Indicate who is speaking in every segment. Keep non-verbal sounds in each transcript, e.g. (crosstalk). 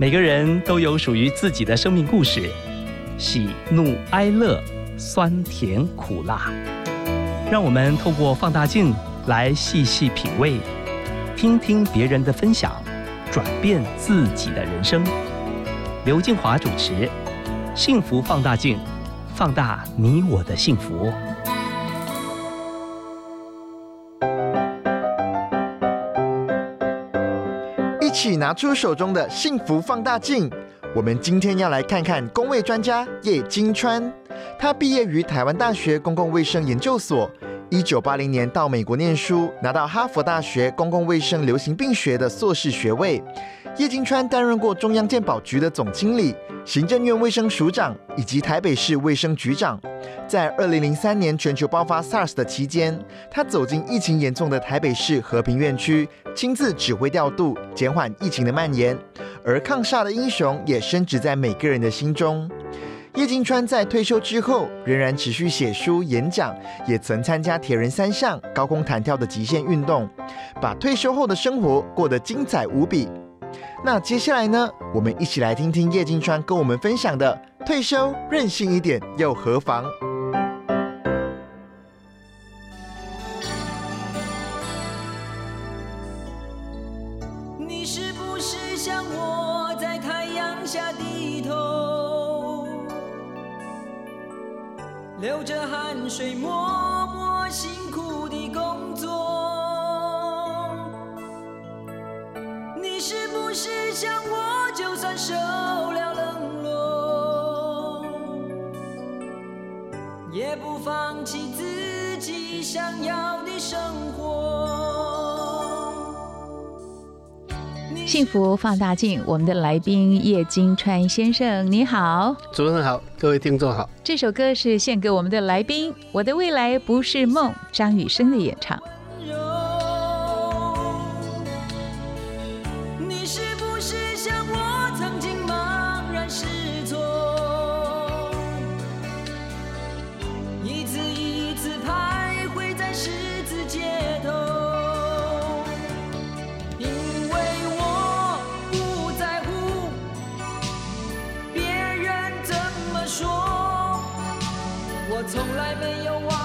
Speaker 1: 每个人都有属于自己的生命故事，喜怒哀乐，酸甜苦辣。让我们透过放大镜来细细品味，听听别人的分享，转变自己的人生。刘静华主持《幸福放大镜》，放大你我的幸福。
Speaker 2: 起拿出手中的幸福放大镜，我们今天要来看看公卫专家叶金川。他毕业于台湾大学公共卫生研究所，一九八零年到美国念书，拿到哈佛大学公共卫生流行病学的硕士学位。叶金川担任过中央健保局的总经理、行政院卫生署长以及台北市卫生局长。在二零零三年全球爆发 SARS 的期间，他走进疫情严重的台北市和平院区，亲自指挥调度，减缓疫情的蔓延。而抗煞的英雄也深植在每个人的心中。叶金川在退休之后，仍然持续写书、演讲，也曾参加铁人三项、高空弹跳的极限运动，把退休后的生活过得精彩无比。那接下来呢？我们一起来听听叶金川跟我们分享的“退休任性一点又何妨”。
Speaker 3: 放
Speaker 4: 大镜，我们的来宾叶金川先生，你好。
Speaker 5: 主持人好，各位听众好。
Speaker 4: 这首歌是献给我们的来宾，《我的未来不是梦》，张雨生的演唱。
Speaker 3: 没有忘。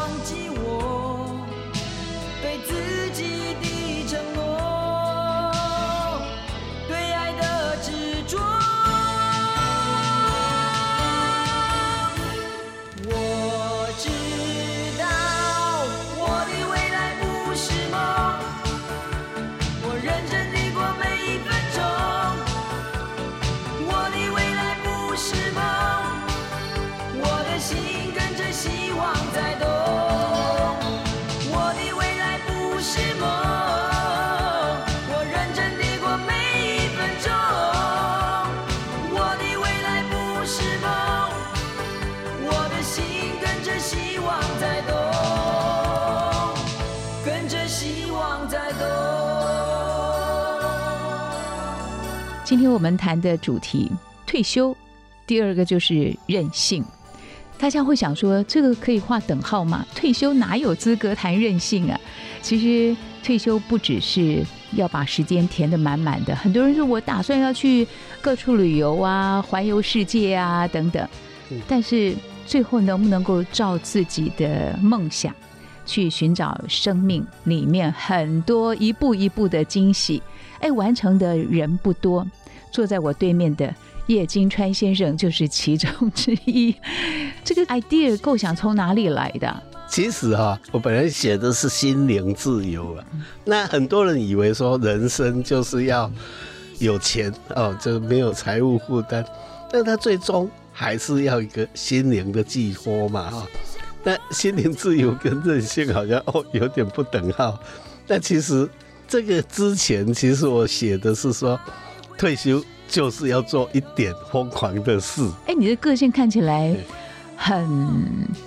Speaker 4: 今天我们谈的主题退休，第二个就是任性。大家会想说，这个可以划等号吗？退休哪有资格谈任性啊？其实退休不只是要把时间填得满满的，很多人说我打算要去各处旅游啊，环游世界啊等等，但是最后能不能够照自己的梦想去寻找生命里面很多一步一步的惊喜？哎，完成的人不多。坐在我对面的叶金川先生就是其中之一。(laughs) 这个 idea 构想从哪里来的？
Speaker 5: 其实哈、我本来写的是心灵自由啊。那很多人以为说人生就是要有钱哦，就没有财务负担，但他最终还是要一个心灵的寄托嘛哈。那心灵自由跟任性好像哦有点不等号。但其实这个之前，其实我写的是说退休就是要做一点疯狂的事。
Speaker 4: 哎，你的个性看起来很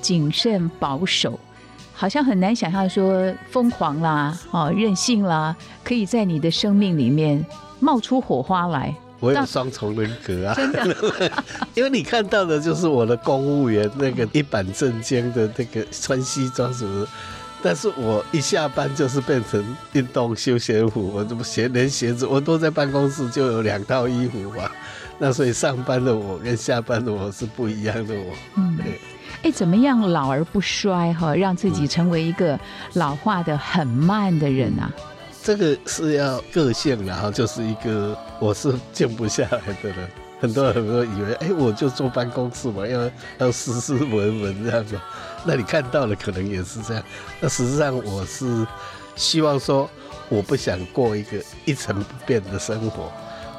Speaker 4: 谨慎保守，好像很难想象说疯狂啦、哦任性啦，可以在你的生命里面冒出火花来。
Speaker 5: 我有
Speaker 4: 那
Speaker 5: 双重人格啊，
Speaker 4: 真的，(laughs)
Speaker 5: 因为你看到的就是我的公务员那个一板正经的那个穿西装什么的，但是我一下班就是变成运动休闲服，我怎么鞋连鞋子我都在办公室就有两套衣服嘛。那所以上班的我跟下班的我是不一样的我。
Speaker 4: 嗯
Speaker 5: 对，
Speaker 4: 哎，怎么样老而不衰哈，让自己成为一个老化的很慢的人啊？
Speaker 5: 这个是要个性，然后就是一个我是静不下来的人。很多人都以为，哎，我就坐办公室嘛，要要斯斯文文这样子。那你看到的可能也是这样。那实际上我是希望说，我不想过一个一成不变的生活，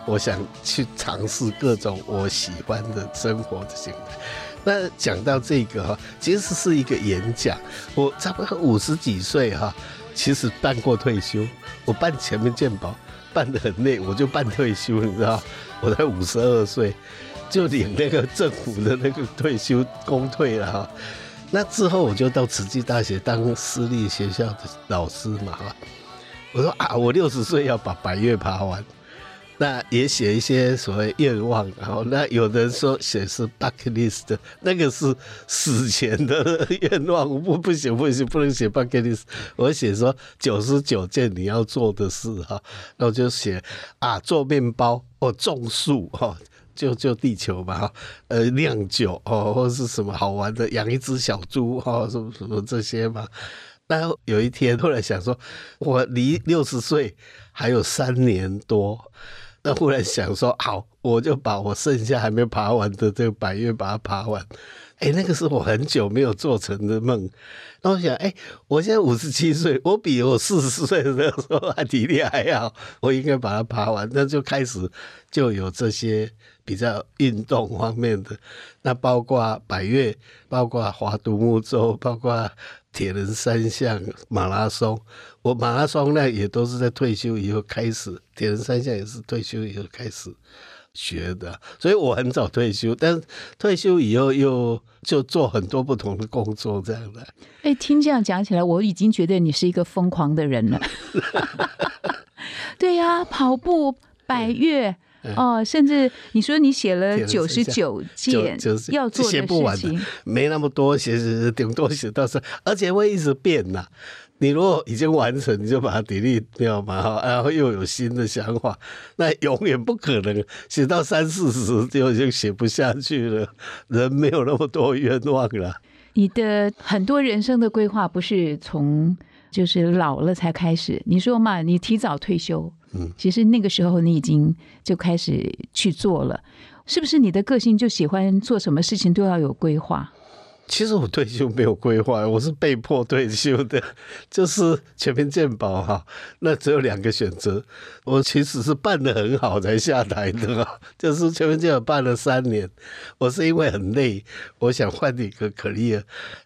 Speaker 5: 我想去尝试各种我喜欢的生活的形态。那讲到这个哈，其实是一个演讲。我差不多五十几岁哈，其实办过退休，我办前面健保办得很累，我就办退休，你知道。我才五十二岁，就领那个政府的那个退休公退了哈。那之后我就到慈济大学当私立学校的老师嘛。我说啊，我六十岁要把白月爬完，那也写一些所谓愿望，然后那有人说写是 bucket list，那个是死前的愿望，我不不行不行，不能写 bucket list，我写说九十九件你要做的事哈，那我就写啊做面包或种树哈。救救地球嘛哈，呃，酿酒哦，或是什么好玩的，养一只小猪哈，什么什么这些嘛。那有一天突然想说，我离六十岁还有三年多，那忽然想说，好，我就把我剩下还没爬完的这个百月把它爬完。哎，那个是我很久没有做成的梦。那我想，哎，我现在五十七岁，我比我四十岁的时候还体力还好，我应该把它爬完。那就开始就有这些比较运动方面的，那包括百越，包括划独木舟，包括铁人三项、马拉松。我马拉松呢也都是在退休以后开始，铁人三项也是退休以后开始。学的，所以我很早退休，但是退休以后又就做很多不同的工作，这样的。
Speaker 4: 哎，听这样讲起来，我已经觉得你是一个疯狂的人了。(laughs) 对呀、跑步、百越。哦，甚至你说你写了九十九件
Speaker 5: 就就是
Speaker 4: 要做的
Speaker 5: 写不完没那么多写，写顶多写到是，而且会一直变呐。你如果已经完成，你就把它 delete 掉嘛，哈，然后又有新的想法，那永远不可能写到三四十就已经写不下去了。人没有那么多愿望了。
Speaker 4: 你的很多人生的规划不是从就是老了才开始。你说嘛，你提早退休，
Speaker 5: 嗯，
Speaker 4: 其实那个时候你已经就开始去做了，是不是？你的个性就喜欢做什么事情都要有规划？
Speaker 5: 其实我退休没有规划，我是被迫退休的，(laughs) 就是全民健保哈，那只有两个选择。我其实是办得很好才下台的，(laughs) 就是全民健保办了三年，我是因为很累，我想换一个 career，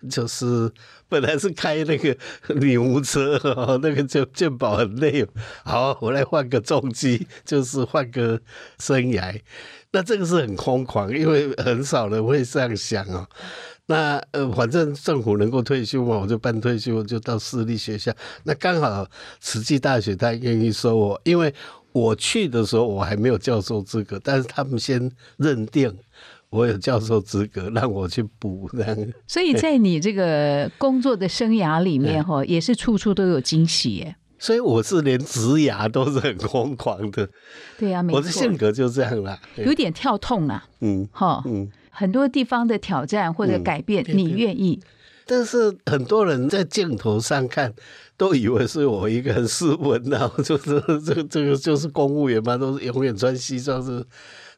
Speaker 5: 就是本来是开那个 (laughs) 牛车，那个就健保很累，好，我来换个重机，就是换个生涯。那这个是很疯狂，因为很少人会这样想哦。那呃，反正政府能够退休嘛，我就办退休，就到私立学校。那刚好慈济大学他愿意收我，因为我去的时候我还没有教授资格，但是他们先认定我有教授资格，让我去补这样。
Speaker 4: 所以在 (laughs) 你这个工作的生涯里面，哈，也是处处都有惊喜耶。
Speaker 5: 所以我是连植牙都是很疯狂的，
Speaker 4: 对呀、没
Speaker 5: 我的
Speaker 4: 错
Speaker 5: 性格就这样啦。
Speaker 4: 有点跳痛啊，
Speaker 5: 嗯
Speaker 4: 哈，
Speaker 5: 嗯。
Speaker 4: 很多地方的挑战或者
Speaker 5: 嗯
Speaker 4: 改变，你愿意。
Speaker 5: 但是很多人在镜头上看，都以为是我一个很斯文然后就是这个这个就是公务员嘛，都是永远穿西装是。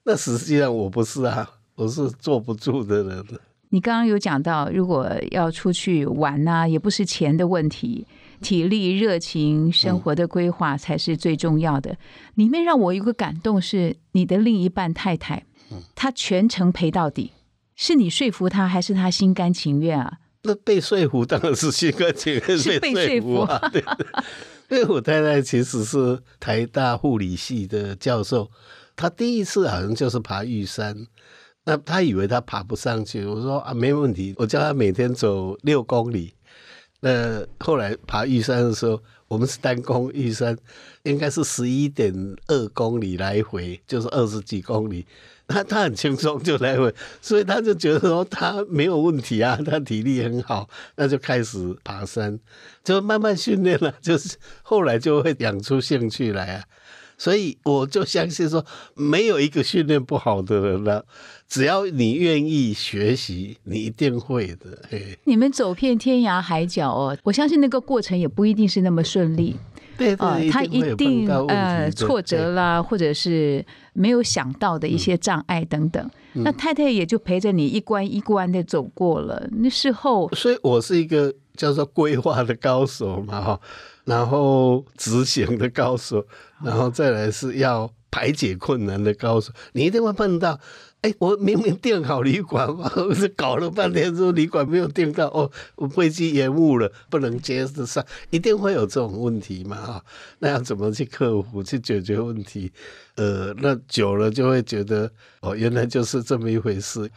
Speaker 5: 那实际上我不是啊，我是坐不住的人。
Speaker 4: 你刚刚有讲到，如果要出去玩呐、也不是钱的问题，体力、热情、生活的规划才是最重要的。里面让我有个感动是，你的另一半太太，她全程陪到底，是你说服他，还是他心甘情愿啊？
Speaker 5: 那被说服当然是心甘情愿 (laughs)
Speaker 4: 是被说服
Speaker 5: 啊。对 (laughs) 对，因为我太太其实是台大护理系的教授，她第一次好像就是爬玉山，那她以为她爬不上去，我说啊没问题，我叫她每天走六公里。那后来爬玉山的时候，我们是单攻玉山，应该是十一点二公里来回，就是二十几公里。他他很轻松就来回，所以他就觉得说他没有问题啊，他体力很好，那就开始爬山，就慢慢训练了，就是后来就会养出兴趣来啊。所以我就相信说，没有一个训练不好的人了，只要你愿意学习，你一定会的。
Speaker 4: 你们走遍天涯海角哦，我相信那个过程也不一定是那么顺利。
Speaker 5: 对
Speaker 4: 他
Speaker 5: 一定
Speaker 4: 呃挫折啦，或者是没有想到的一些障碍等等。
Speaker 5: 嗯
Speaker 4: 那太太也就陪着你一关一关的走过了。那事后
Speaker 5: 所以我是一个叫做规划的高手嘛，哈，然后执行的高手，然后再来是要排解困难的高手。你一定会碰到，哎，我明明订好旅馆嘛，(laughs) 我是搞了半天说旅馆没有订到，哦，我飞机延误了，不能接得上，一定会有这种问题嘛，哈，那要怎么去克服、去解决问题？呃，那久了就会觉得，哦，原来就是这么一回事。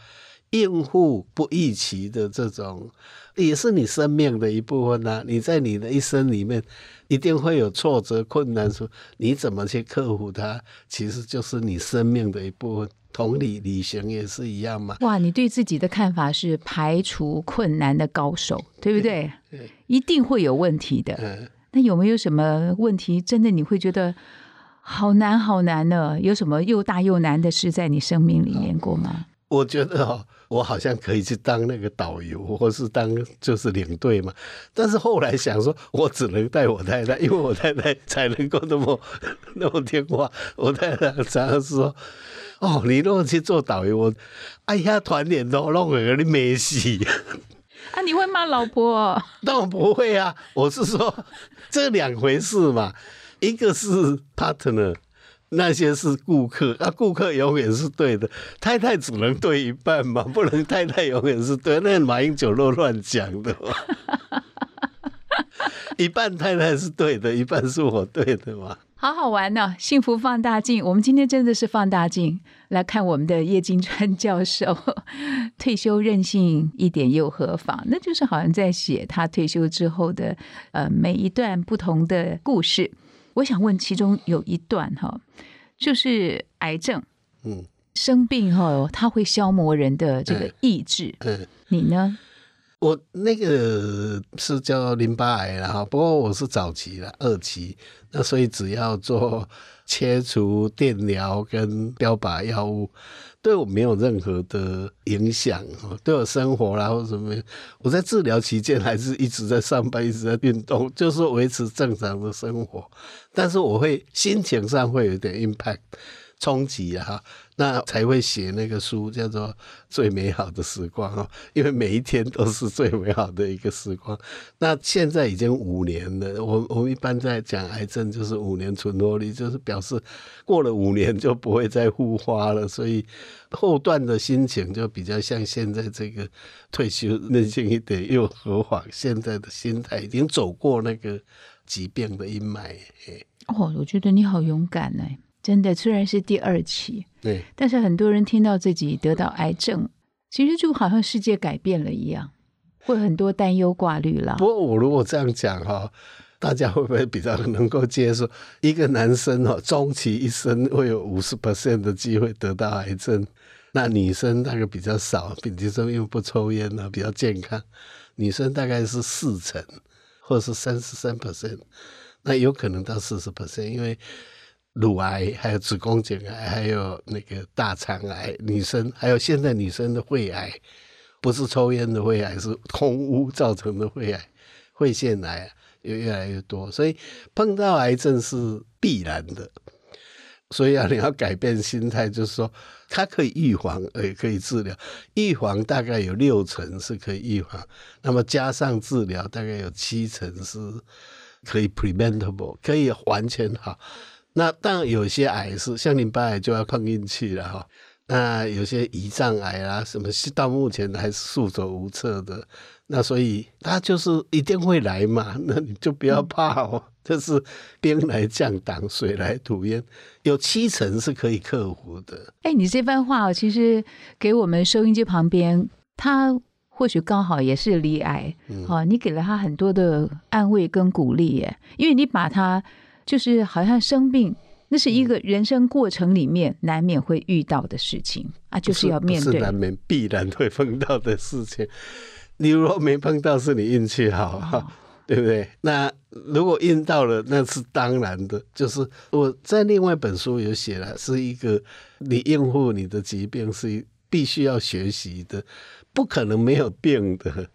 Speaker 5: 应付不预期的这种，也是你生命的一部分呐、你在你的一生里面，一定会有挫折、困难，说你怎么去克服它，其实就是你生命的一部分。同理，旅行也是一样嘛。
Speaker 4: 哇，你对自己的看法是排除困难的高手，对不对？
Speaker 5: 对，
Speaker 4: 一定会有问题的。
Speaker 5: 嗯，
Speaker 4: 那有没有什么问题，真的你会觉得好难好难呢？有什么又大又难的事在你生命里面过吗？
Speaker 5: 我觉得哦，我好像可以去当那个导游，或是当就是领队嘛。但是后来想说，我只能带我太太，因为我太太才能够那么 (laughs) 那么听话。我太太常常说：“哦，你如果去做导游，我哎呀，团练都弄个你没戏。
Speaker 4: 啊，你会骂老婆、哦？
Speaker 5: 当然不会啊，我是说这两回事嘛，一个是 partner。那些是顾客，啊，顾客永远是对的，太太只能对一半嘛，(laughs) 不能太太永远是对。那马英九都乱讲的嘛，(laughs) 一半太太是对的，一半是我对的嘛。
Speaker 4: 好好玩呢、幸福放大镜。我们今天真的是放大镜来看我们的叶金川教授 (laughs) 退休任性一点又何妨？那就是好像在写他退休之后的呃每一段不同的故事。我想问，其中有一段哈，就是癌症
Speaker 5: 嗯
Speaker 4: 生病哈，它会消磨人的这个
Speaker 5: 嗯
Speaker 4: 意志。
Speaker 5: 嗯，
Speaker 4: 你呢？
Speaker 5: 我那个是叫淋巴癌了哈，不过我是早期了，二期，那所以只要做切除、电疗跟标靶药物，对我没有任何的影响哦，对我生活啦或什么，我在治疗期间还是一直在上班，一直在运动，就是维持正常的生活，但是我会心情上会有点 impact。冲击啊，那才会写那个书，叫做《最美好的时光》哦，因为每一天都是最美好的一个时光。那现在已经五年了，我我们一般在讲癌症就是五年存活率，就是表示过了五年就不会再复发了，所以后段的心情就比较像现在这个退休任性一点又何妨？现在的心态已经走过那个疾病的阴霾，
Speaker 4: 哦，我觉得你好勇敢呢、真的。虽然是第二期，
Speaker 5: 对。
Speaker 4: 但是很多人听到自己得到癌症，其实就好像世界改变了一样，会很多担忧挂虑啦
Speaker 5: 不。过我如果这样讲哈，大家会不会比较能够接受？一个男生哦，终其一生会有五十 percent 的机会得到癌症，那女生大概比较少，比如说因为不抽烟呢，比较健康，女生大概是四成或者是三十三 percent，那有可能到四十 percent，因为。乳癌，(laughs) 还有子宫颈癌，还有那个大肠癌，女生还有现在女生的肺癌，不是抽烟的肺癌，是空污造成的肺癌，肺腺癌也越来越多，所以碰到癌症是必然的。所以啊，你要改变心态，就是说它可以预防，也可以治疗。预防大概有六成是可以预防，那么加上治疗，大概有七成是可以 preventable，可以完全好。那当然有些癌是像淋巴癌就要碰运气了哈。那有些胰脏癌啊，什么到目前还是束手无策的。那所以它就是一定会来嘛，(laughs) 那你就不要怕哦。就是兵来将挡，水来土掩，有七成是可以克服的。
Speaker 4: 哎，你这番话哦，其实给我们收音机旁边，他或许刚好也是离癌，
Speaker 5: 嗯
Speaker 4: 哦，你给了他很多的安慰跟鼓励耶，因为你把他就是好像生病，那是一个人生过程里面难免会遇到的事情啊，就是要面对。
Speaker 5: 难免必然会碰到的事情。(laughs) 你如果没碰到，是你运气好，哈，对不对？那如果运到了，那是当然的。就是我在另外一本书有写了，是一个你应付你的疾病是必须要学习的，不可能没有病的。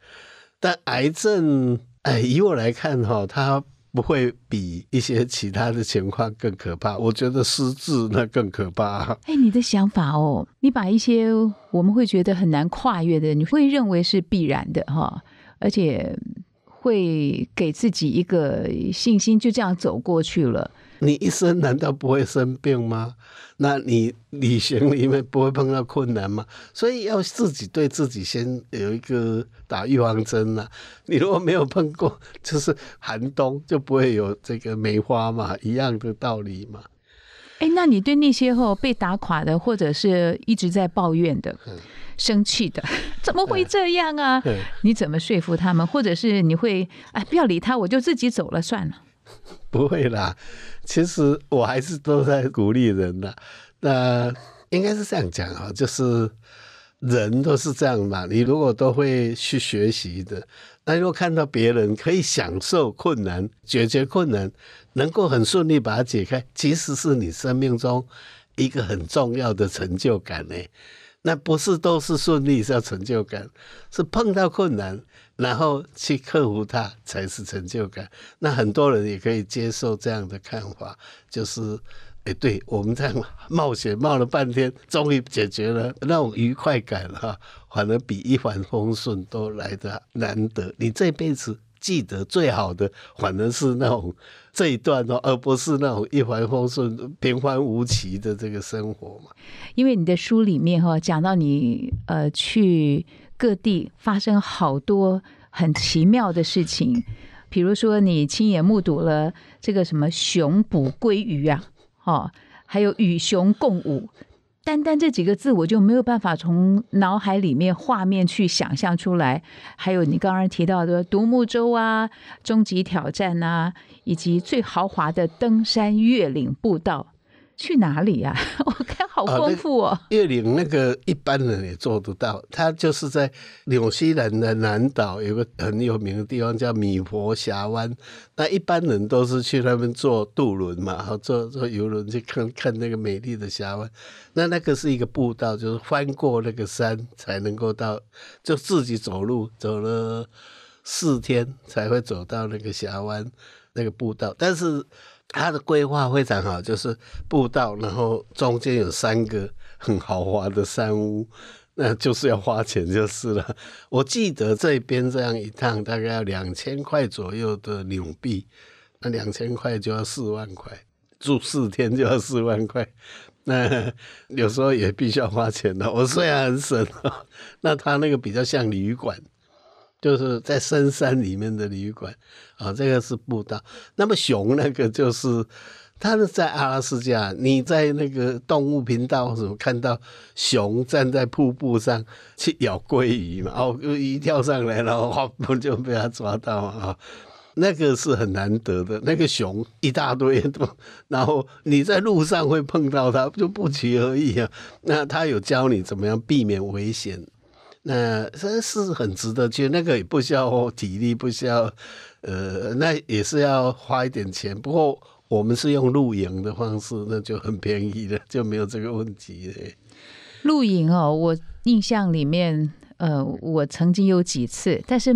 Speaker 5: 但癌症，哎，以我来看哈，它不会比一些其他的情况更可怕。我觉得失智那更可怕。
Speaker 4: 哎，你的想法哦，你把一些我们会觉得很难跨越的，你会认为是必然的哈，而且会给自己一个信心，就这样走过去了。(laughs)
Speaker 5: 你一生难道不会生病吗？那你旅行里面不会碰到困难吗？所以要自己对自己先有一个打预防针呐、你如果没有碰过，就是寒冬就不会有这个梅花嘛，一样的道理嘛。
Speaker 4: 哎，那你对那些后被打垮的，或者是一直在抱怨的、生气的，(laughs) 怎么会这样啊？
Speaker 5: 嗯
Speaker 4: 你怎么说服他们？或者是你会哎，不要理他，我就自己走了算了。(laughs)
Speaker 5: 不会啦，其实我还是都在鼓励人的。那应该是这样讲啊，就是人都是这样嘛。你如果都会去学习的，那如果看到别人可以享受困难、解决困难，能够很顺利把它解开，其实是你生命中一个很重要的成就感呢。那不是都是顺利是要成就感，是碰到困难，然后去克服它才是成就感。那很多人也可以接受这样的看法，就是，哎，对我们这样冒险冒了半天，终于解决了那种愉快感哈，反而比一帆风顺都来得难得。你这辈子记得最好的，反而是那种这一段哦，而不是那种一帆风顺、平凡无奇的这个生活嘛。
Speaker 4: 因为你的书里面哈讲到你呃去各地发生好多很奇妙的事情，比如说你亲眼目睹了这个什么熊捕鲑鱼啊，哦，还有与熊共舞。单单这几个字，我就没有办法从脑海里面画面去想象出来。还有你刚刚提到的独木舟啊、终极挑战啊，以及最豪华的登山越岭步道，去哪里呀、(laughs) 我看好丰富哦。
Speaker 5: 越岭那个一般人也做得到，它就是在纽西兰的南岛有个很有名的地方叫米佛峡湾，那一般人都是去那边坐渡轮嘛，好坐坐游轮去看看那个美丽的峡湾。那那个是一个步道，就是翻过那个山才能够到，就自己走路走了四天才会走到那个峡湾那个步道，但是它的规划非常好，就是步道，然后中间有三个很豪华的山屋，那就是要花钱就是了。我记得这边这样一趟大概要两千块左右的纽币，那两千块就要四万块，住四天就要四万块。那有时候也必须要花钱的。我虽然很省，那他那个比较像旅馆，就是在深山里面的旅馆啊，这个是步道。那么熊那个就是，它是在阿拉斯加，你在那个动物频道什么看到熊站在瀑布上去咬鲑鱼嘛，哦，鱼跳上来，然后哗不就被它抓到啊。那个是很难得的，那个熊一大堆都，然后你在路上会碰到它，就不期而遇啊。那他有教你怎么样避免危险，那这是很值得去。那个也不需要体力，不需要，呃，那也是要花一点钱。不过我们是用露营的方式，那就很便宜了，就没有这个问题了。
Speaker 4: 露营哦，我印象里面，呃，我曾经有几次，但是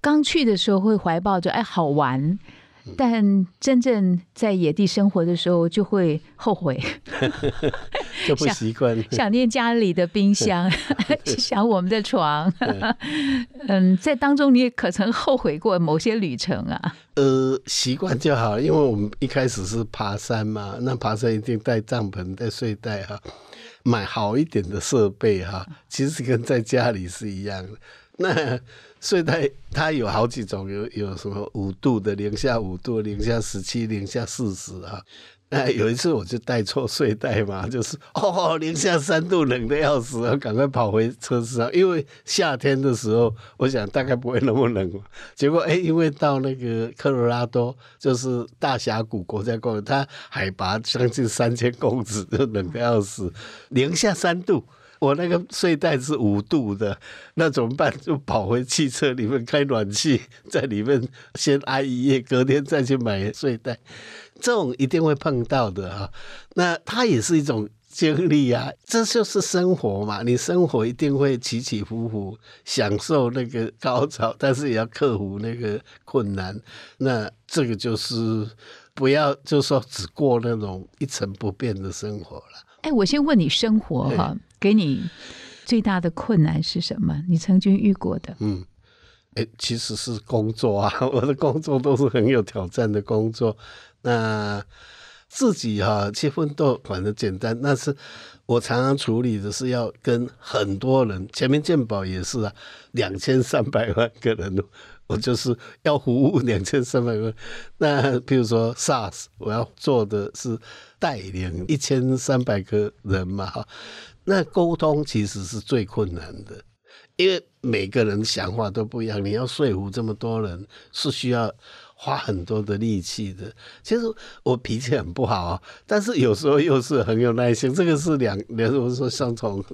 Speaker 4: 刚去的时候会怀抱着哎好玩，但真正在野地生活的时候就会后悔，(laughs)
Speaker 5: 就不习惯。
Speaker 4: 想念家里的冰箱，(laughs) 想我们的床。嗯，在当中你也可曾后悔过某些旅程啊？
Speaker 5: 呃，习惯就好，因为我们一开始是爬山嘛，那爬山一定带帐篷、带睡袋哈，买好一点的设备哈，其实跟在家里是一样的。(laughs) 那睡袋它有好几种，有有什么五度的，零下五度、零下十七、零下四十啊。那有一次我就带错睡袋嘛，就是哦，零下三度，冷的要死，赶快跑回车子上。因为夏天的时候，我想大概不会那么冷。结果哎，因为到那个科罗拉多，就是大峡谷国家公园，它海拔将近三千公尺，就冷的要死，零下三度。我那个睡袋是五度的，那怎么办？就跑回汽车里面开暖气，在里面先挨一夜，隔天再去买睡袋。这种一定会碰到的哈。那它也是一种经历啊，这就是生活嘛。你生活一定会起起伏伏，享受那个高潮，但是也要克服那个困难。那这个就是不要就说只过那种一成不变的生活了。
Speaker 4: 哎，我先问你，生活哈，给你最大的困难是什么？你曾经遇过的？
Speaker 5: 嗯，哎，其实是工作啊，(laughs) 我的工作都是很有挑战的工作。那自己哈去奋斗，反正简单。但是我常常处理的是要跟很多人，前面鉴宝也是啊，两千三百万个人，我就是要服务两千三百万。那比如说 SARS，我要做的是。带领一千三百个人嘛，哈，那沟通其实是最困难的，因为每个人想法都不一样，你要说服这么多人是需要花很多的力气的。其实我脾气很不好啊，但是有时候又是很有耐心，这个是两两种说相同。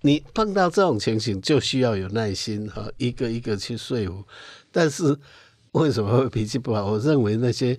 Speaker 5: 你碰到这种情形就需要有耐心哈，一个一个去说服。但是为什么会脾气不好？我认为那些。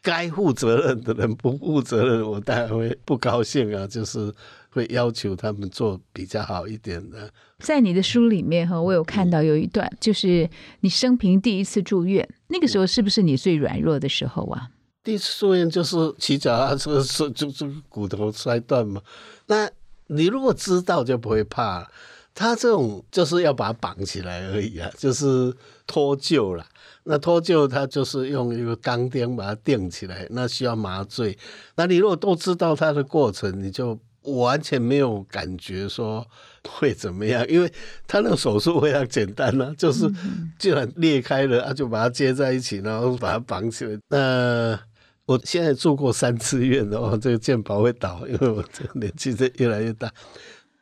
Speaker 5: 该负责任的人不负责任，我当然会不高兴啊，就是会要求他们做比较好一点的。
Speaker 4: 在你的书里面哈，我有看到有一段，就是你生平第一次住院，那个时候是不是你最软弱的时候啊？
Speaker 5: 第一次住院就是骑脚踏车是就就骨头摔断嘛。那你如果知道就不会怕，他这种就是要把它绑起来而已啊，就是脱臼了。那脱臼，他就是用一个钢钉把它钉起来，那需要麻醉。那你如果都知道它的过程，你就完全没有感觉说会怎么样，因为他那个手术非常简单呢，就是既然裂开了，啊，就把它接在一起，然后把它绑起来。那我现在住过三次院哦，这个健保会倒，因为我这个年纪在越来越大。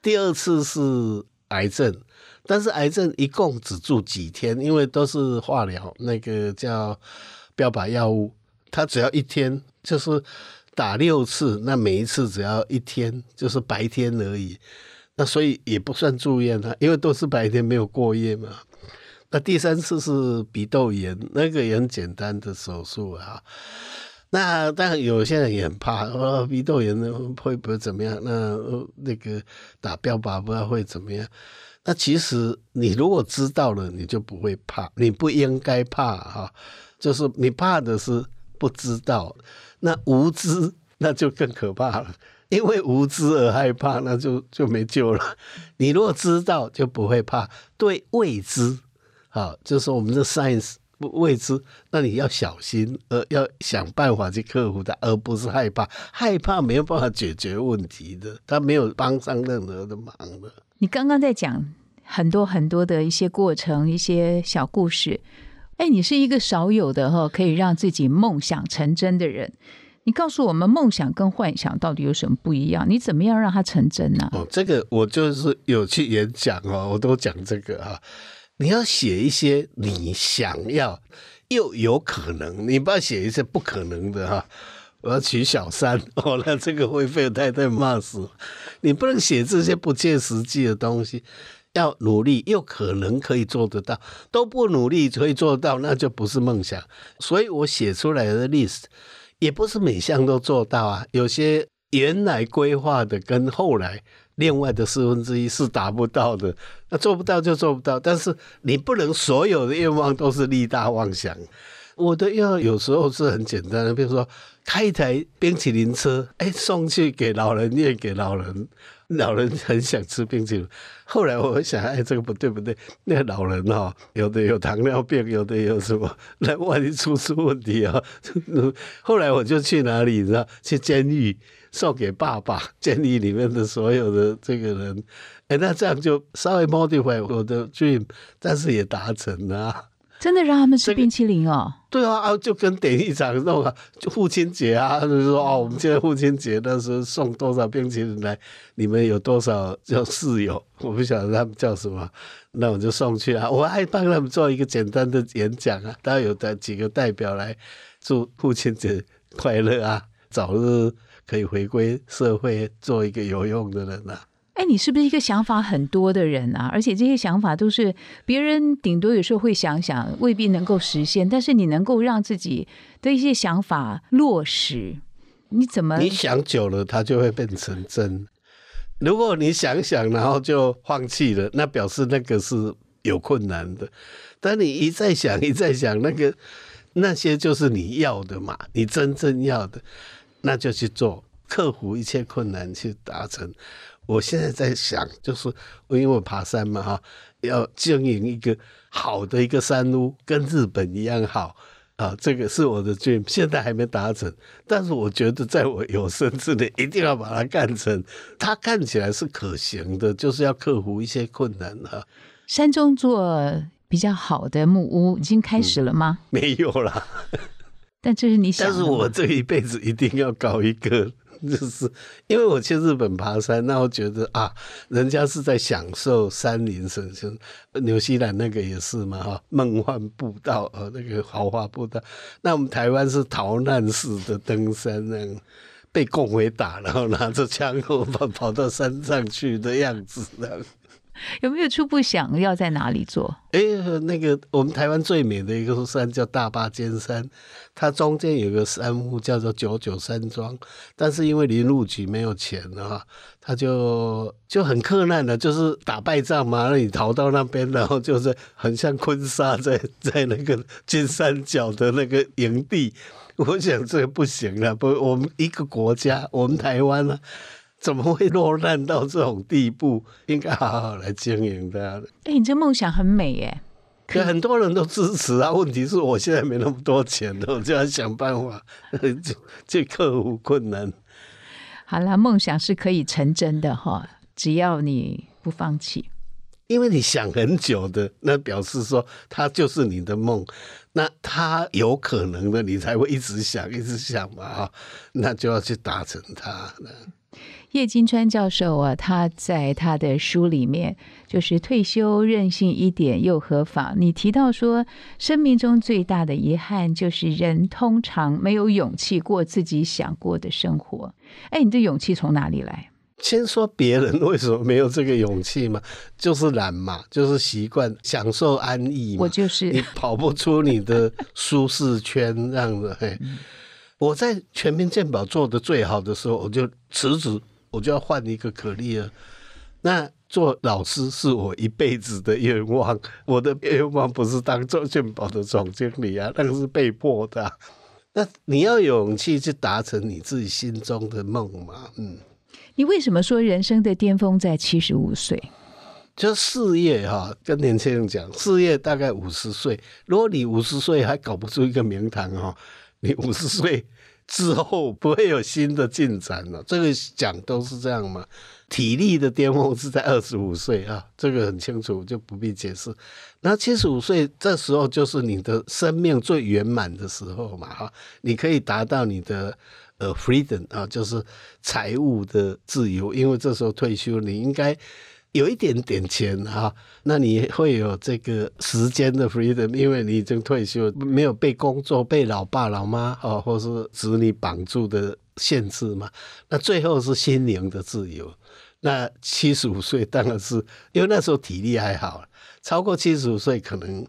Speaker 5: 第二次是癌症。但是癌症一共只住几天，因为都是化疗，那个叫标靶药物，它只要一天，就是打六次，那每一次只要一天，就是白天而已，那所以也不算住院啊，因为都是白天没有过夜嘛。那第三次是鼻窦炎，那个也很简单的手术啊。那当然有些人也很怕，说鼻窦炎会不会怎么样？那那个打标靶不知道会怎么样。那其实你如果知道了，你就不会怕，你不应该怕哈。就是你怕的是不知道，那无知那就更可怕了，因为无知而害怕，那就就没救了。你如果知道，就不会怕。对未知，好，就是我们的 science 未知，那你要小心，而，要想办法去克服它，而不是害怕。害怕没有办法解决问题的，他没有帮上任何的忙的。
Speaker 4: 你刚刚在讲很多很多的一些过程，一些小故事。哎，你是一个少有的哈，可以让自己梦想成真的人。你告诉我们，梦想跟幻想到底有什么不一样？你怎么样让它成真呢？
Speaker 5: 哦，这个我就是有去演讲哦，我都讲这个哈。你要写一些你想要又有可能，你不要写一些不可能的哈。我要娶小三 (laughs) 哦，那这个会被太太骂死。你不能写这些不切实际的东西，要努力又可能可以做得到，都不努力可以做到，那就不是梦想。所以我写出来的 list 也不是每项都做到啊，有些原来规划的跟后来另外的四分之一是达不到的，那做不到就做不到。但是你不能所有的愿望都是力大妄想。我的愿望有时候是很简单的，比如说。开一台冰淇淋车，哎，送去给老人院，给老人，老人很想吃冰淇淋。后来我想，哎，这个不对不对，那老人哦，有的有糖尿病，有的有什么，那万一出出问题啊？(laughs) 后来我就去哪里，你知道？去监狱送给爸爸，监狱里面的所有的这个人，哎，那这样就稍微 modify 我的 dream，但是也达成了、
Speaker 4: 真的让他们吃冰淇淋哦。
Speaker 5: 对啊，啊，就跟典狱长弄啊，就父亲节啊，就是说哦，我们现在父亲节那时候送多少冰淇淋来，你们有多少叫室友？(laughs) 我不晓得他们叫什么，那我就送去啊。我还帮他们做一个简单的演讲啊，当然有的几个代表来祝父亲节快乐啊，早日可以回归社会，做一个有用的人啊。
Speaker 4: 哎，你是不是一个想法很多的人啊？而且这些想法都是别人顶多有时候会想想，未必能够实现，但是你能够让自己的一些想法落实，你怎么？
Speaker 5: 你想久了，它就会变成真。如果你想想，然后就放弃了，那表示那个是有困难的。但你一再想，一再想，那个那些就是你要的嘛，你真正要的，那就去做，克服一切困难去达成。我现在在想，就是因为我爬山嘛，哈，要经营一个好的一个山屋，跟日本一样好。啊，这个是我的 dream，现在还没达成，但是我觉得在我有生之年一定要把它干成。它看起来是可行的，就是要克服一些困难哈、
Speaker 4: 山中做比较好的木屋已经开始了吗？
Speaker 5: 没有啦，
Speaker 4: 但这是你想的，
Speaker 5: 但是我这一辈子一定要搞一个，就是因为我去日本爬山，那我觉得啊，人家是在享受山林神就，纽西兰那个也是嘛哈，梦幻步道呃那个豪华步道，那我们台湾是逃难式的登山那样。被共匪打，然后拿着枪后 (laughs) 跑跑到山上去的样子，那样。(laughs)
Speaker 4: 有没有初步想要在哪里做？
Speaker 5: 哎，那个我们台湾最美的一个山叫大坝尖山，它中间有个山屋叫做九九山庄，但是因为林务局没有钱的话，他就就很困难的，就是打败仗嘛，那你逃到那边，然后就是很像昆沙在 (laughs) 在那个金三角的那个营地，我想这个不行了，不，我们一个国家，我们台湾呢、(laughs) 怎么会落难到这种地步？(laughs) 应该好好来经营它的。
Speaker 4: 哎，你这梦想很美耶。
Speaker 5: 可很多人都支持啊，问题是我现在没那么多钱了，(laughs) 我就要想办法去去克服困难。
Speaker 4: 好啦，梦想是可以成真的哈，只要你不放弃。
Speaker 5: 因为你想很久的，那表示说它就是你的梦，那它有可能的，你才会一直想，一直想嘛啊，那就要去达成它。
Speaker 4: 叶金川教授啊，他在他的书里面就是退休任性一点又何妨？你提到说，生命中最大的遗憾就是人通常没有勇气过自己想过的生活。哎，你的勇气从哪里来？
Speaker 5: 先说别人为什么没有这个勇气嘛，就是懒嘛，就是习惯享受安逸嘛。
Speaker 4: 我就是
Speaker 5: 你跑不出你的舒适圈，这样子。嘿，我在全民健保做的最好的时候，我就辞职，我就要换一个可丽了。那做老师是我一辈子的愿望，我的愿望不是当做健保的总经理啊，那个是被迫的啊、那你要有勇气去达成你自己心中的梦嘛，嗯。
Speaker 4: 你为什么说人生的巅峰在七十五岁？
Speaker 5: 就事业哈，跟年轻人讲，事业大概五十岁。如果你五十岁还搞不出一个名堂哈，你五十岁 (laughs) 之后不会有新的进展了。这个讲都是这样嘛。体力的巅峰是在二十五岁啊，这个很清楚，就不必解释。那七十五岁这时候就是你的生命最圆满的时候嘛哈，你可以达到你的。呃，freedom 啊，就是财务的自由，因为这时候退休，你应该有一点点钱哈、那你会有这个时间的 freedom，因为你已经退休，没有被工作、被老爸老妈哦，或是子女绑住的限制嘛。那最后是心灵的自由。那七十五岁当然是因为那时候体力还好，超过七十五岁可能。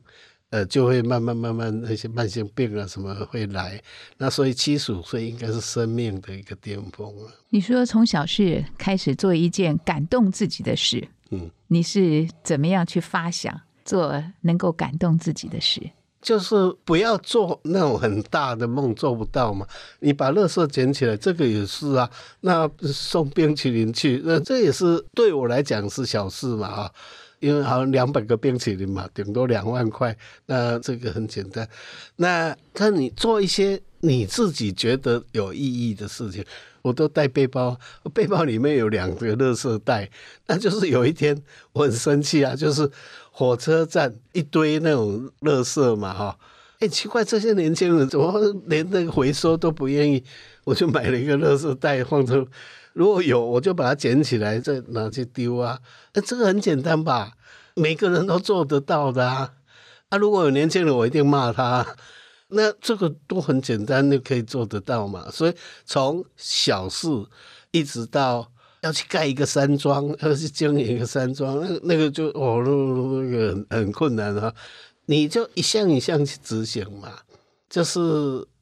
Speaker 5: 呃，就会慢慢慢慢那些慢性病啊什么会来，那所以七十五岁应该是生命的一个巅峰了。
Speaker 4: 你说从小事开始做一件感动自己的事，
Speaker 5: 嗯，
Speaker 4: 你是怎么样去发想做能够感动自己的事？
Speaker 5: 就是不要做那种很大的梦，做不到嘛。你把垃圾捡起来，这个也是啊。那送冰淇淋去，那这也是对我来讲是小事嘛啊。因为好像两百个冰淇淋嘛，顶多两万块，那这个很简单。那看你做一些你自己觉得有意义的事情。我都带背包，背包里面有两个垃圾袋。那就是有一天我很生气啊，就是火车站一堆那种垃圾嘛，哈。哎，奇怪，这些年轻人怎么连那个回收都不愿意？我就买了一个垃圾袋放着，如果有我就把它捡起来再拿去丢啊。哎，这个很简单吧？每个人都做得到的啊。啊，如果有年轻人，我一定骂他。那这个都很简单，就可以做得到嘛。所以从小事一直到要去盖一个山庄，要去经营一个山庄，那那个就哦，那个很很困难啊。你就一项一项去执行嘛，就是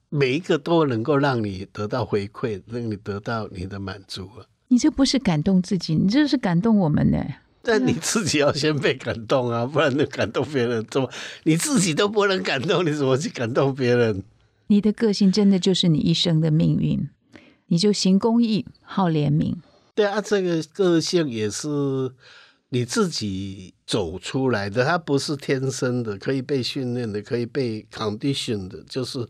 Speaker 5: 每一个都能够让你得到回馈，让你得到你的满足啊。
Speaker 4: 你这不是感动自己，你这是感动我们呢。
Speaker 5: 但你自己要先被感动啊，(laughs) 不然你感动别人怎么？你自己都不能感动，你怎么去感动别人？
Speaker 4: 你的个性真的就是你一生的命运，你就行公益，好怜悯。
Speaker 5: 对啊，这个个性也是你自己走出来的，它不是天生的，可以被训练的，可以被 condition 的，就是。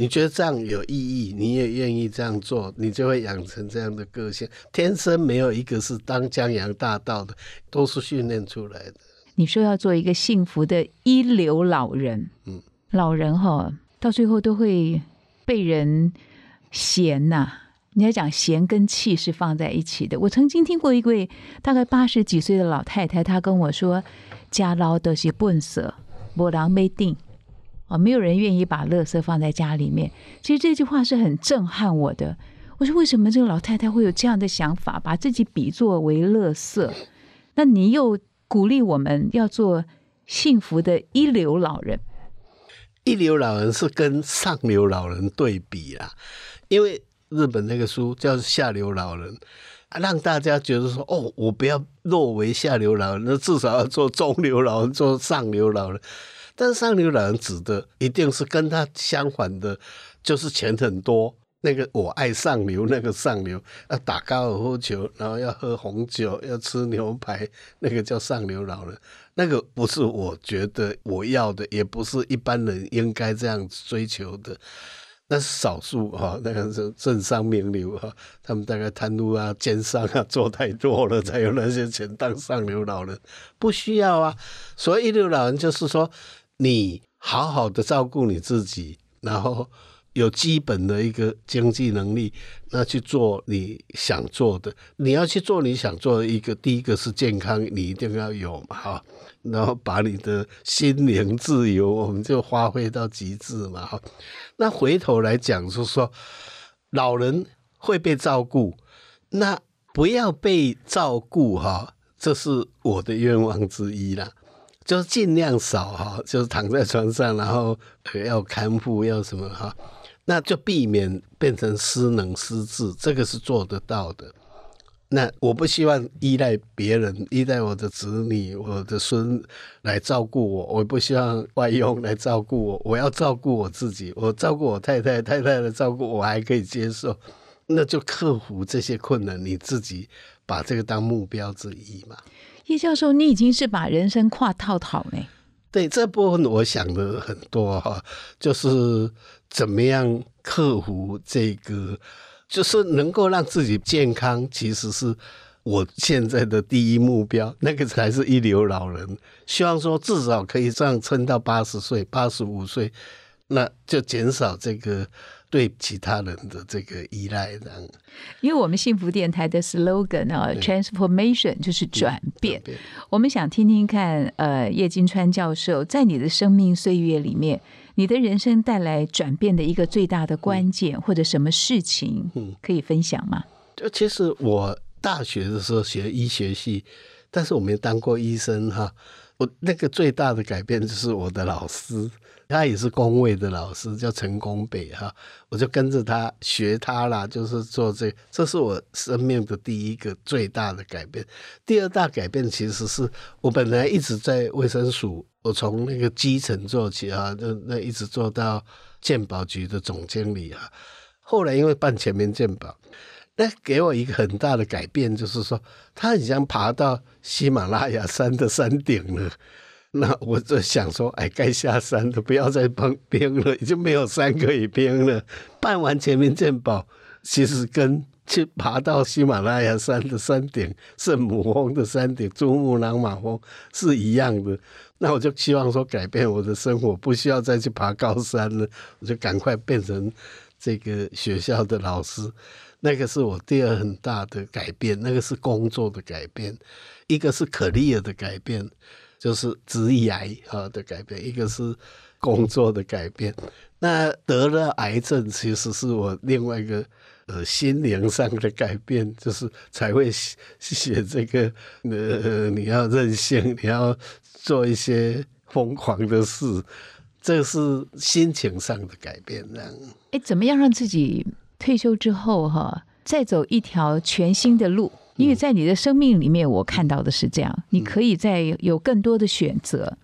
Speaker 5: 你觉得这样有意义，你也愿意这样做，你就会养成这样的个性。天生没有一个是当江洋大盗的，都是训练出来的。
Speaker 4: 你说要做一个幸福的一流老人，嗯，老人哈，到最后都会被人嫌呐。你要讲嫌跟气是放在一起的。我曾经听过一位大概八十几岁的老太太，她跟我说：“家老都是笨色，无人没定。”啊，没有人愿意把垃圾放在家里面。其实这句话是很震撼我的。我说，为什么这个老太太会有这样的想法，把自己比作为垃圾？那你又鼓励我们要做幸福的一流老人？
Speaker 5: 一流老人是跟上流老人对比啊，因为日本那个书叫《下流老人》，让大家觉得说，哦，我不要落为下流老人，那至少要做中流老人，做上流老人。但上流老人指的一定是跟他相反的，就是钱很多。那个我爱上流，那个上流要打高尔夫球，然后要喝红酒，要吃牛排，那个叫上流老人。那个不是我觉得我要的，也不是一般人应该这样追求的。那是少数哈，那个是政商名流哈，他们大概贪污啊、奸商啊做太多了，才有那些钱当上流老人。不需要啊，所以一流老人就是说。你好好的照顾你自己，然后有基本的一个经济能力，那去做你想做的。你要去做你想做的一个，第一个是健康，你一定要有嘛哈。然后把你的心灵自由，我们就发挥到极致嘛哈。那回头来讲，就是说老人会被照顾，那不要被照顾哈，这是我的愿望之一啦。就是尽量少哈，就是躺在床上，然后要看护，要什么哈，那就避免变成失能失智，这个是做得到的。那我不希望依赖别人，依赖我的子女、我的孙来照顾我，我不希望外佣来照顾我，我要照顾我自己，我照顾我太太，太太的照顾我还可以接受，那就克服这些困难，你自己把这个当目标之一嘛。
Speaker 4: 叶教授，你已经是把人生跨套套呢。
Speaker 5: 对这部分，我想的很多，就是怎么样克服这个，就是能够让自己健康，其实是我现在的第一目标。那个才是一流老人，希望说至少可以这样撑到八十岁、八十五岁，那就减少这个。对其他人的这个依赖，这样。
Speaker 4: 因为我们幸福电台的 slogan 啊，transformation 就是转变。我们想听听看，呃，叶金川教授在你的生命岁月里面，你的人生带来转变的一个最大的关键，或者什么事情，嗯，可以分享吗？
Speaker 5: 就其实我大学的时候学医学系，但是我没当过医生哈。我那个最大的改变就是我的老师。他也是工位的老师，叫陈功北哈，我就跟着他学他啦，就是做这，这是我生命的第一个最大的改变。第二大改变其实是我本来一直在卫生署，我从那个基层做起啊，那那一直做到鉴宝局的总经理啊。后来因为办全民鉴宝，那给我一个很大的改变，就是说他很像爬到喜马拉雅山的山顶了。(laughs) 那我就想说，哎，该下山的不要再帮冰了，已经没有山可以冰了。办完全民健保，其实跟去爬到喜马拉雅山的山顶、圣母峰的山顶、珠穆朗玛峰是一样的。那我就希望说改变我的生活，不需要再去爬高山了，我就赶快变成这个学校的老师。那个是我第二很大的改变，那个是工作的改变，一个是可立尔的改变，就是职业癌啊的改变，一个是工作的改变。那得了癌症，其实是我另外一个呃心灵上的改变，就是才会写写这个呃你要任性，你要做一些疯狂的事，这是心情上的改变，这样。
Speaker 4: 哎，怎么样让自己退休之后哈，再走一条全新的路？因为在你的生命里面，我看到的是这样，你可以再有更多的选择，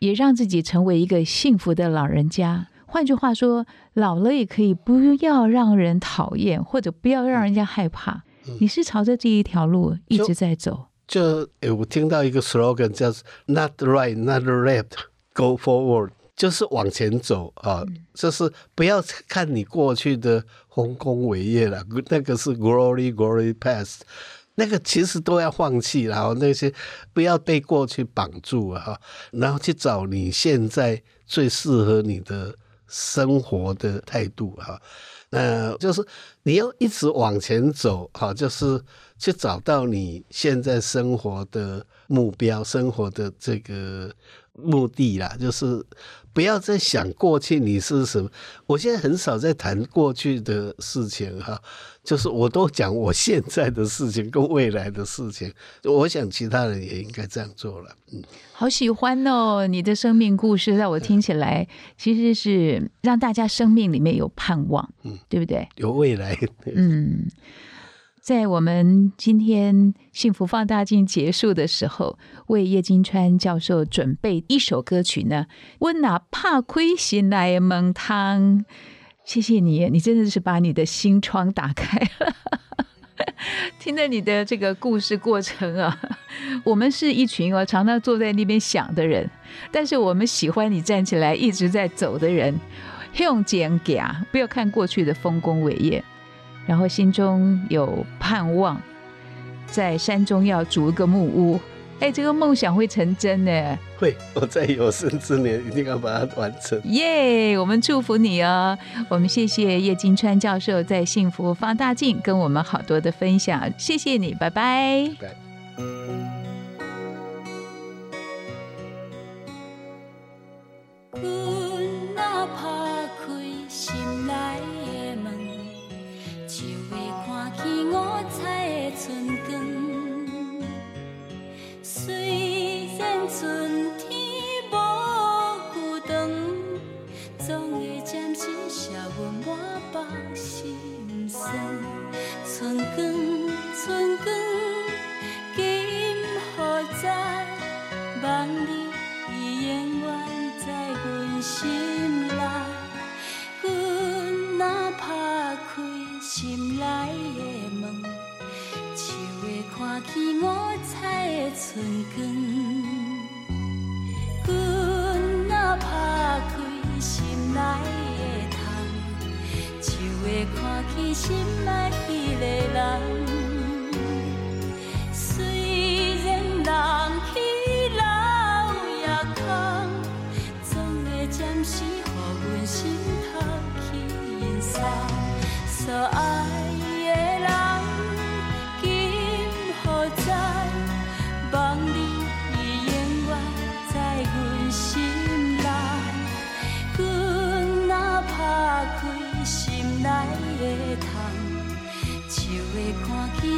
Speaker 4: 也让自己成为一个幸福的老人家。换句话说，老了也可以不要让人讨厌，或者不要让人家害怕。你是朝着这一条路一直在走。
Speaker 5: 就诶，我听到一个 slogan 叫 “Not right, not left, go forward”，就是往前走啊，就是不要看你过去的丰功伟业了，那个是 glory, glory past，那个其实都要放弃，然后那些不要被过去绑住啊，然后去找你现在最适合你的生活的态度哈。那就是你要一直往前走，哈，就是去找到你现在生活的目标、生活的这个目的啦。就是不要再想过去你是什么。我现在很少在谈过去的事情，哈，就是我都讲我现在的事情跟未来的事情。我想其他人也应该这样做了，嗯。
Speaker 4: 好喜欢哦！你的生命故事，在我听起来，其实是让大家生命里面有盼望，嗯，对不对？
Speaker 5: 有未来。
Speaker 4: 嗯，在我们今天幸福放大镜结束的时候，为叶金川教授准备一首歌曲呢。温拿怕亏心来蒙汤，谢谢你，你真的是把你的心窗打开了。(laughs) 听着你的这个故事过程啊，我们是一群哦，常常坐在那边想的人，但是我们喜欢你站起来一直在走的人，用肩胛，不要看过去的丰功伟业，然后心中有盼望，在山中要筑一个木屋。哎，这个梦想会成真呢！
Speaker 5: 会，我在有生之年一定要把它完成。
Speaker 4: 耶，我们祝福你哦！我们谢谢叶金川教授在幸福放大镜跟我们好多的分享，谢谢你，拜拜。
Speaker 6: 暂春天无久长，总会渐渐消陨。我无心酸，春光春光，今何在？望你永远在阮心内。阮若拍開心內的夢，秋會看见我采的春光。拍开心内的窗，就会看见心爱彼个人。虽然人去楼也空，总会暂时给阮心头去掩塞。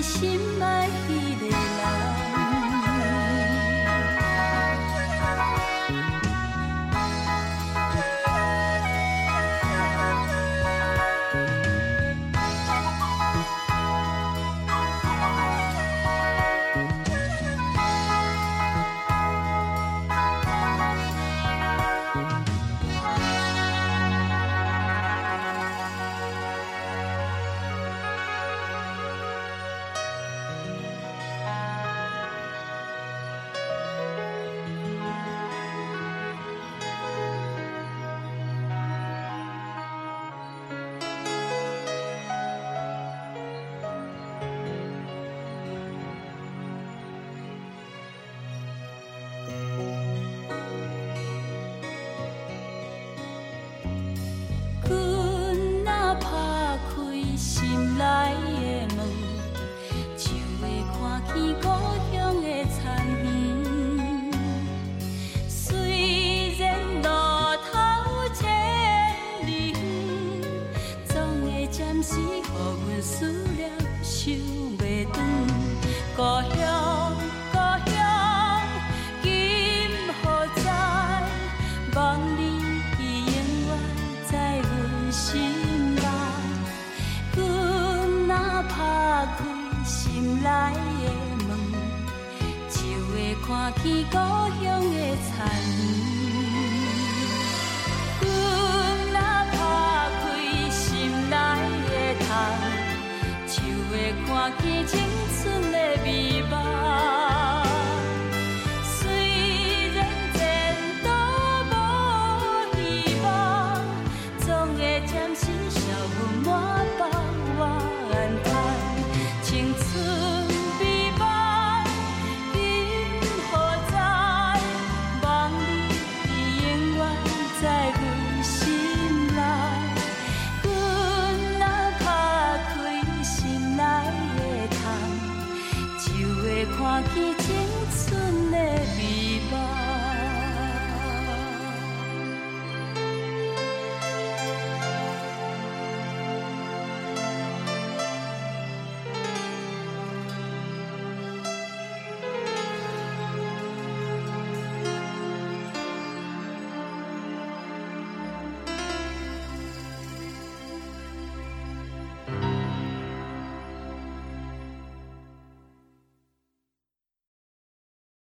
Speaker 6: 心爱看见故乡的残圆。阮若打开心内的窗，就会看见青春的美梦。